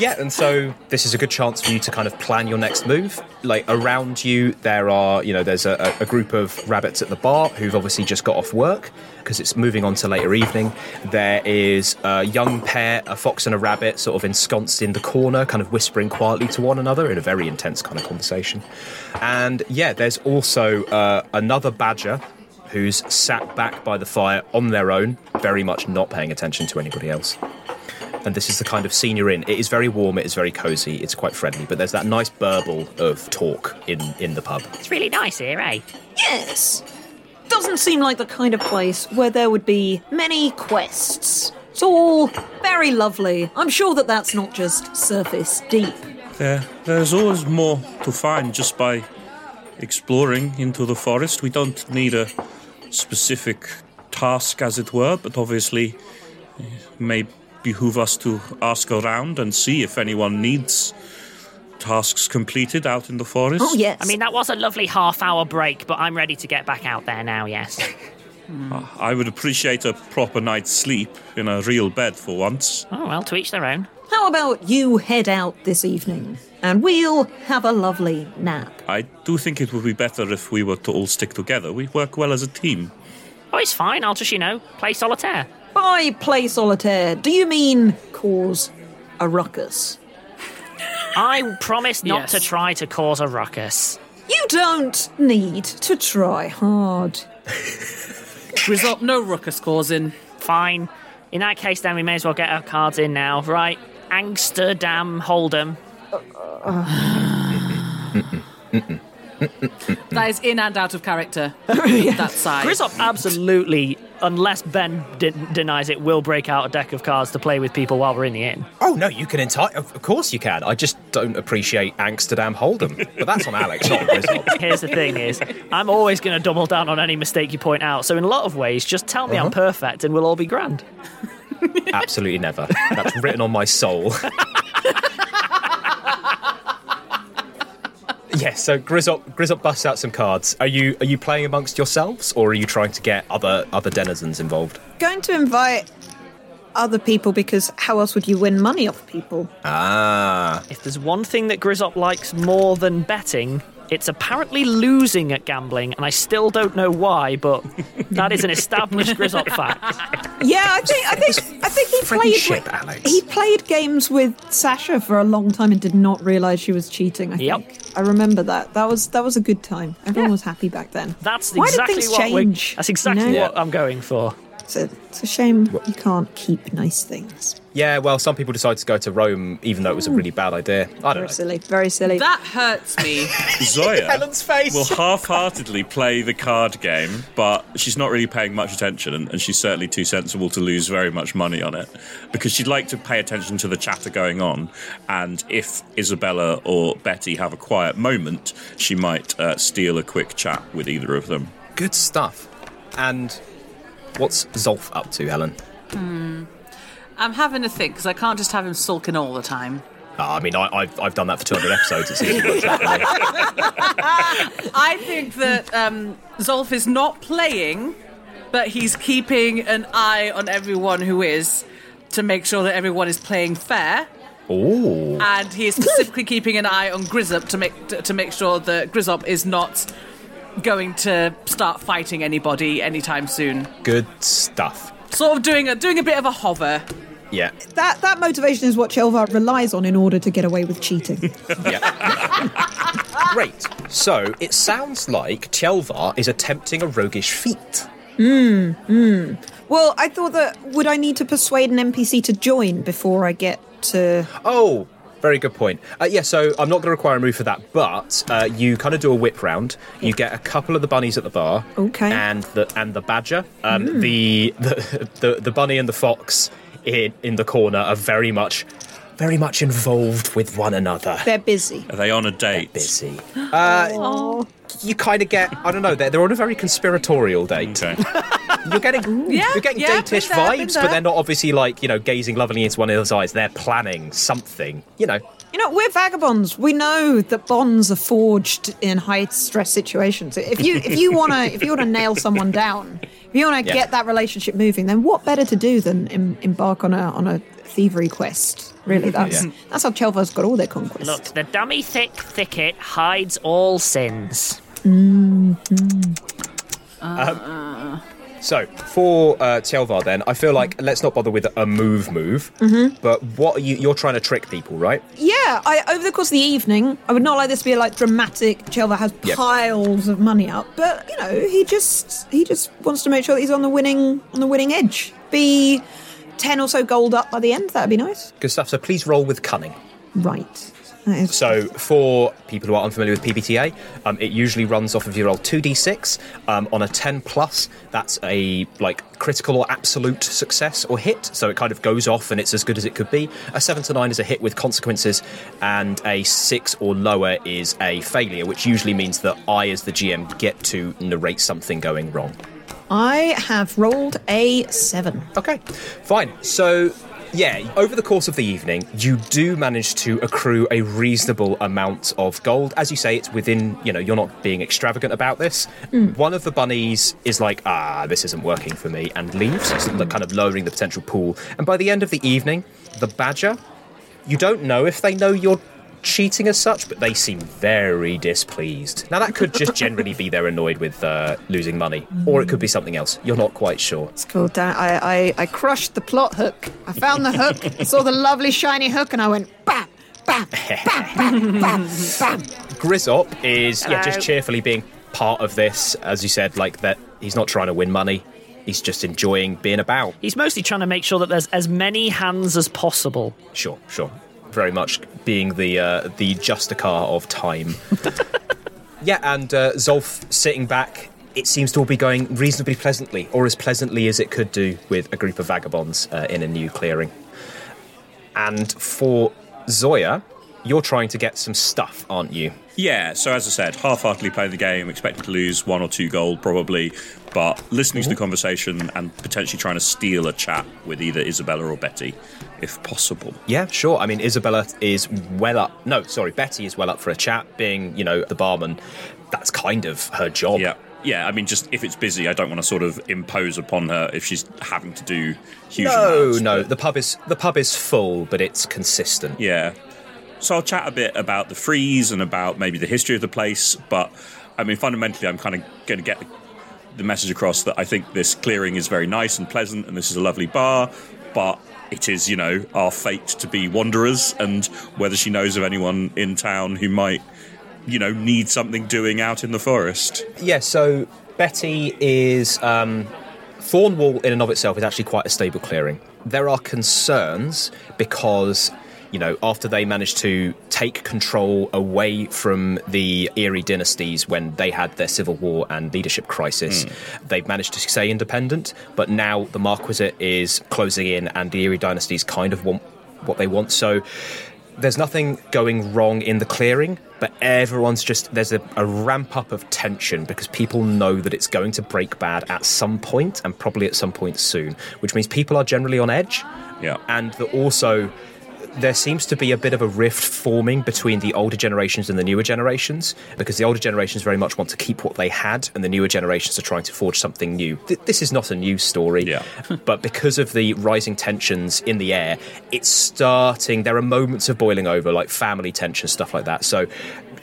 Yeah, and so this is a good chance for you to kind of plan your next move. Like around you, there are, you know, there's a, a group of rabbits at the bar who've obviously just got off work because it's moving on to later evening. There is a young pair, a fox and a rabbit, sort of ensconced in the corner, kind of whispering quietly to one another in a very intense kind of conversation. And yeah, there's also uh, another badger who's sat back by the fire on their own, very much not paying attention to anybody else. And this is the kind of scene you're in. It is very warm, it is very cozy, it's quite friendly, but there's that nice burble of talk in, in the pub. It's really nice here, eh? Yes. Doesn't seem like the kind of place where there would be many quests. It's all very lovely. I'm sure that that's not just surface deep. There, there's always more to find just by exploring into the forest. We don't need a specific task, as it were, but obviously it may behoove us to ask around and see if anyone needs tasks completed out in the forest. Oh, yes. I mean, that was a lovely half hour break, but I'm ready to get back out there now, yes. I would appreciate a proper night's sleep in a real bed for once. Oh, well, to each their own. How about you head out this evening and we'll have a lovely nap? I do think it would be better if we were to all stick together. We work well as a team. Oh, it's fine. I'll just, you know, play solitaire. By play solitaire, do you mean cause a ruckus? I promise not Yes. to try to cause a ruckus. You don't need to try hard. Result no ruckus causing. Fine. In that case, then we may as well get our cards in now, right? Amsterdam Hold'em. That is in and out of character. that side. Grizzop absolutely unless Ben de- denies it, will break out a deck of cards to play with people while we're in the inn. Oh no, you can entire. Of of course you can. I just don't appreciate Amsterdam Hold'em, but that's on Alex, not on Grizzop. Here's the thing: is I'm always going to double down on any mistake you point out. So in a lot of ways, just tell me I'm uh-huh. perfect, and we'll all be grand. Absolutely never. That's written on my soul. Yes, so Grizzop Grizzop busts out some cards. Are you are you playing amongst yourselves or are you trying to get other other denizens involved? Going to invite other people because how else would you win money off people? Ah. If there's one thing that Grizzop likes more than betting, it's apparently losing at gambling, and I still don't know why, but that is an established Grizzop fact. Yeah, I think I think I think he played Friendship, with, Alex. he played games with Sasha for a long time and did not realize she was cheating. I Yep. think I remember that. That was that was a good time. Everyone was happy back then. That's Why exactly did things what change? That's exactly you know? what I'm going for. It's a, it's a shame you can't keep nice things. Yeah, well, some people decided to go to Rome even though it was a really bad idea. I don't Very know. silly. Very silly. That hurts me. Zoya Helen's face. will half-heartedly play the card game, but she's not really paying much attention, and, and she's certainly too sensible to lose very much money on it because she'd like to pay attention to the chatter going on. And if Isabella or Betty have a quiet moment, she might uh, steal a quick chat with either of them. Good stuff. And what's Zolf up to, Helen? I'm having a think because I can't just have him sulking all the time. Ah, I mean, I, I've, I've done that for 200 episodes. It seems to work out. I think that um, Zolf is not playing, but he's keeping an eye on everyone who is to make sure that everyone is playing fair. Ooh. And he is specifically keeping an eye on Grizzop to make to, to make sure that Grizzop is not going to start fighting anybody anytime soon. Good stuff. Sort of doing a doing a bit of a hover. Yeah. that that motivation is what Tjelvar relies on in order to get away with cheating. Yeah. Great. So it sounds like Tjelvar is attempting a roguish feat. Mmm. Well, I thought that would I need to persuade an NPC to join before I get to Oh, very good point. Uh, yeah, so I'm not going to require a move for that, but uh, you kind of do a whip round. You get a couple of the bunnies at the bar, Okay. and the and the badger. Um, the, the the the bunny and the fox in in the corner are very much very much involved with one another. they're busy. Are they on a date? Busy. Uh, you kind of get I don't know. They're, they're on a very conspiratorial date. Okay. You're getting Yeah, you're getting yeah, date-ish been there, been vibes, there. but they're not obviously like you know gazing lovingly into one another's eyes. They're planning something. You know. You know, we're vagabonds. We know that bonds are forged in high stress situations. If you if you wanna if you wanna nail someone down, if you wanna Yeah. get that relationship moving, then what better to do than em- embark on a on a thievery quest? Really, that's Yeah. that's how Tjelvar's got all their conquests. Look, the dummy thick thicket hides all sins. So for uh, Tjelvar, then I feel like let's not bother with a move move. Mm-hmm. But what are you? You're trying to trick people, right? Yeah, I, over the course of the evening, I would not like this to be like dramatic. Tjelvar has Yep. piles of money up, but you know, he just he just wants to make sure that he's on the winning on the winning edge. Be ten or so gold up by the end. That'd be nice. Good stuff. So please roll with cunning. Right. So for people who are unfamiliar with PBTA, um, it usually runs off of your roll two d6. Um, on a ten plus, that's a like critical or absolute success or hit. So it kind of goes off and it's as good as it could be. A seven to nine is a hit with consequences, and a six or lower is a failure, which usually means that I, as the GM, get to narrate something going wrong. I have rolled a seven. Okay, fine. So, yeah, over the course of the evening, you do manage to accrue a reasonable amount of gold. As you say, it's within, you know, you're not being extravagant about this. One of the bunnies is like, ah, this isn't working for me, and leaves, so kind of lowering the potential pool. And by the end of the evening, the badger, you don't know if they know you're cheating as such, but they seem very displeased. Now, that could just generally be they're annoyed with uh, losing money, or it could be something else. You're not quite sure. It's cool. Dan. I, I I crushed the plot hook. I found the hook, saw the lovely shiny hook, and I went bam, bam, bam, bam, bam, bam. Grizzop is yeah, just cheerfully being part of this, as you said, like that he's not trying to win money. He's just enjoying being about. He's mostly trying to make sure that there's as many hands as possible. Sure, sure. Very much being the uh, the Justicar of time. yeah, and uh, Zolf sitting back it seems to all be going reasonably pleasantly, or as pleasantly as it could do with a group of vagabonds uh, in a new clearing. And for Zoya, you're trying to get some stuff, aren't you? Yeah, so as I said, half heartedly playing the game, expecting to lose one or two gold probably, but listening to the mm-hmm. conversation and potentially trying to steal a chat with either Isabella or Betty, if possible. Yeah, sure. I mean, Isabella is well up. No, sorry, Betty is well up for a chat, being, you know, the barman. That's kind of her job. Yeah. Yeah, I mean, just if it's busy, I don't want to sort of impose upon her if she's having to do huge No, amounts, no. The pub is the pub is full, but it's consistent. Yeah. So I'll chat a bit about the freeze and about maybe the history of the place, but I mean, fundamentally, I'm kind of going to get the, message across that I think this clearing is very nice and pleasant, and this is a lovely bar, but it is, you know, our fate to be wanderers, and whether she knows of anyone in town who might, you know, need something doing out in the forest. Yeah, so Betty is. Um, Thornwall, in and of itself, is actually quite a stable clearing. There are concerns because, you know, after they managed to take control away from the Eyrie Dynasties when they had their civil war and leadership crisis, hmm. they've managed to stay independent. But now the Marquisate is closing in, and the Eyrie Dynasties kind of want what they want. So there's nothing going wrong in the clearing, but everyone's just there's a, a ramp up of tension because people know that it's going to break bad at some point and probably at some point soon, which means people are generally on edge. Yeah. And that also there seems to be a bit of a rift forming between the older generations and the newer generations because the older generations very much want to keep what they had and the newer generations are trying to forge something new. Th- this is not a new story, Yeah. but because of the rising tensions in the air, it's starting. There are moments of boiling over, like family tension, stuff like that. So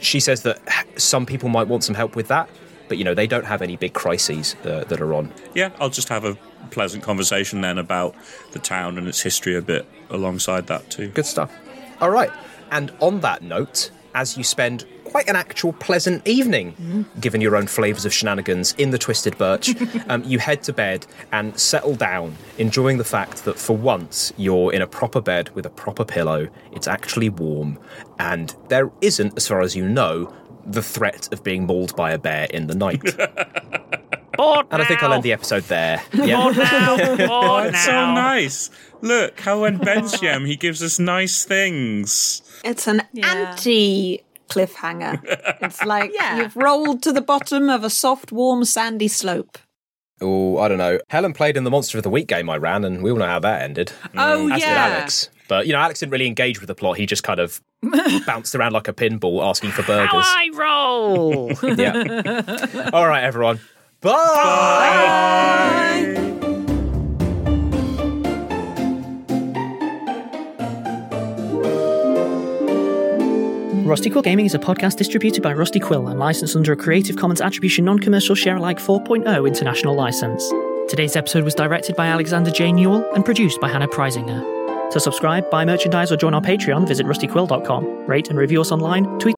she says that some people might want some help with that, but you know they don't have any big crises uh, that are on. Yeah, I'll just have a pleasant conversation then about the town and its history a bit alongside that too. Good stuff. All right. And on that note, as you spend quite an actual pleasant evening, given your own flavours of shenanigans in the Twisted Birch, um, you head to bed and settle down, enjoying the fact that for once you're in a proper bed with a proper pillow. It's actually warm, and there isn't, as far as you know, the threat of being mauled by a bear in the night. Bored and I think I'll end the episode there. Yeah. Bored now. Bored It's so nice. Look how when Ben's Yem, he gives us nice things. It's an Yeah. anti cliffhanger. It's like Yeah. you've rolled to the bottom of a soft, warm, sandy slope. Oh, I don't know. Helen played in the Monster of the Week game I ran, and we all know how that ended. Oh, As yeah. did Alex. But, you know, Alex didn't really engage with the plot. He just kind of bounced around like a pinball asking for burgers. How burgers. I roll. yeah. All right, everyone. Bye. Rusty Quill Gaming is a podcast distributed by Rusty Quill and licensed under a Creative Commons Attribution Non-Commercial Share-alike 4.0 international license. Today's episode was directed by Alexander J. Newell and produced by Hannah Preisinger. To subscribe, buy merchandise, or join our Patreon, visit rustyquill.com. Rate and review us online, tweet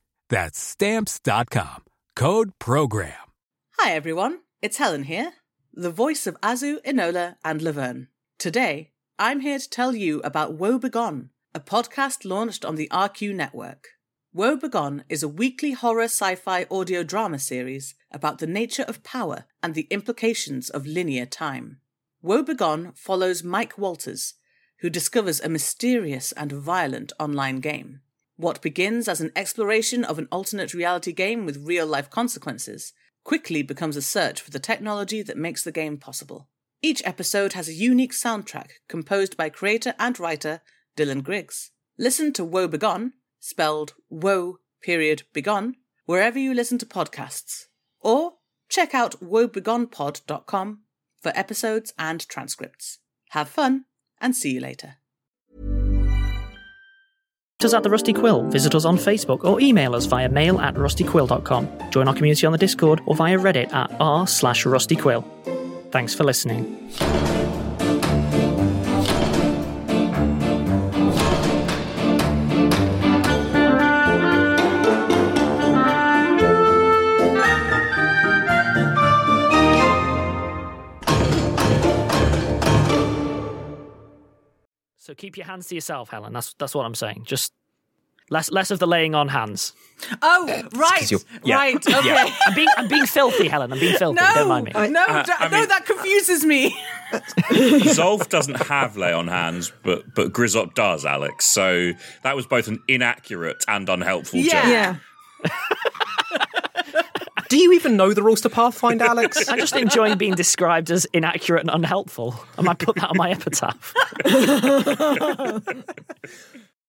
That's stamps.com. Code program. Hi everyone, it's Helen here, the voice of Azu, Enola, and Laverne. Today, I'm here to tell you about Woe Begone, a podcast launched on the RQ network. Woe Begone is a weekly horror sci fi audio drama series about the nature of power and the implications of linear time. Woe Begone follows Mike Walters, who discovers a mysterious and violent online game. What begins as an exploration of an alternate reality game with real life consequences quickly becomes a search for the technology that makes the game possible. Each episode has a unique soundtrack composed by creator and writer Dylan Griggs. Listen to Woe Begone, spelled Woe period Begone, wherever you listen to podcasts. Or check out woebegonepod.com for episodes and transcripts. Have fun and see you later. Us at the Rusty Quill, visit us on Facebook, or email us via mail at rustyquill.com. Join our community on the Discord or via Reddit at r slash rustyquill. Thanks for listening. So keep your hands to yourself, Helen. That's that's what I'm saying. Just less less of the laying on hands. Oh, right. yeah. Right. Okay. Yeah. I'm being I'm being filthy, Helen. I'm being filthy. No, Don't mind me. no, Uh, d- I no, mean- that confuses me. Zolf doesn't have lay on hands, but but Grizzop does, Alex. So that was both an inaccurate and unhelpful Yeah. joke. Yeah. Do you even know the rules to Pathfinder, Alex? I'm just enjoying being described as inaccurate and unhelpful. I might put that on my epitaph.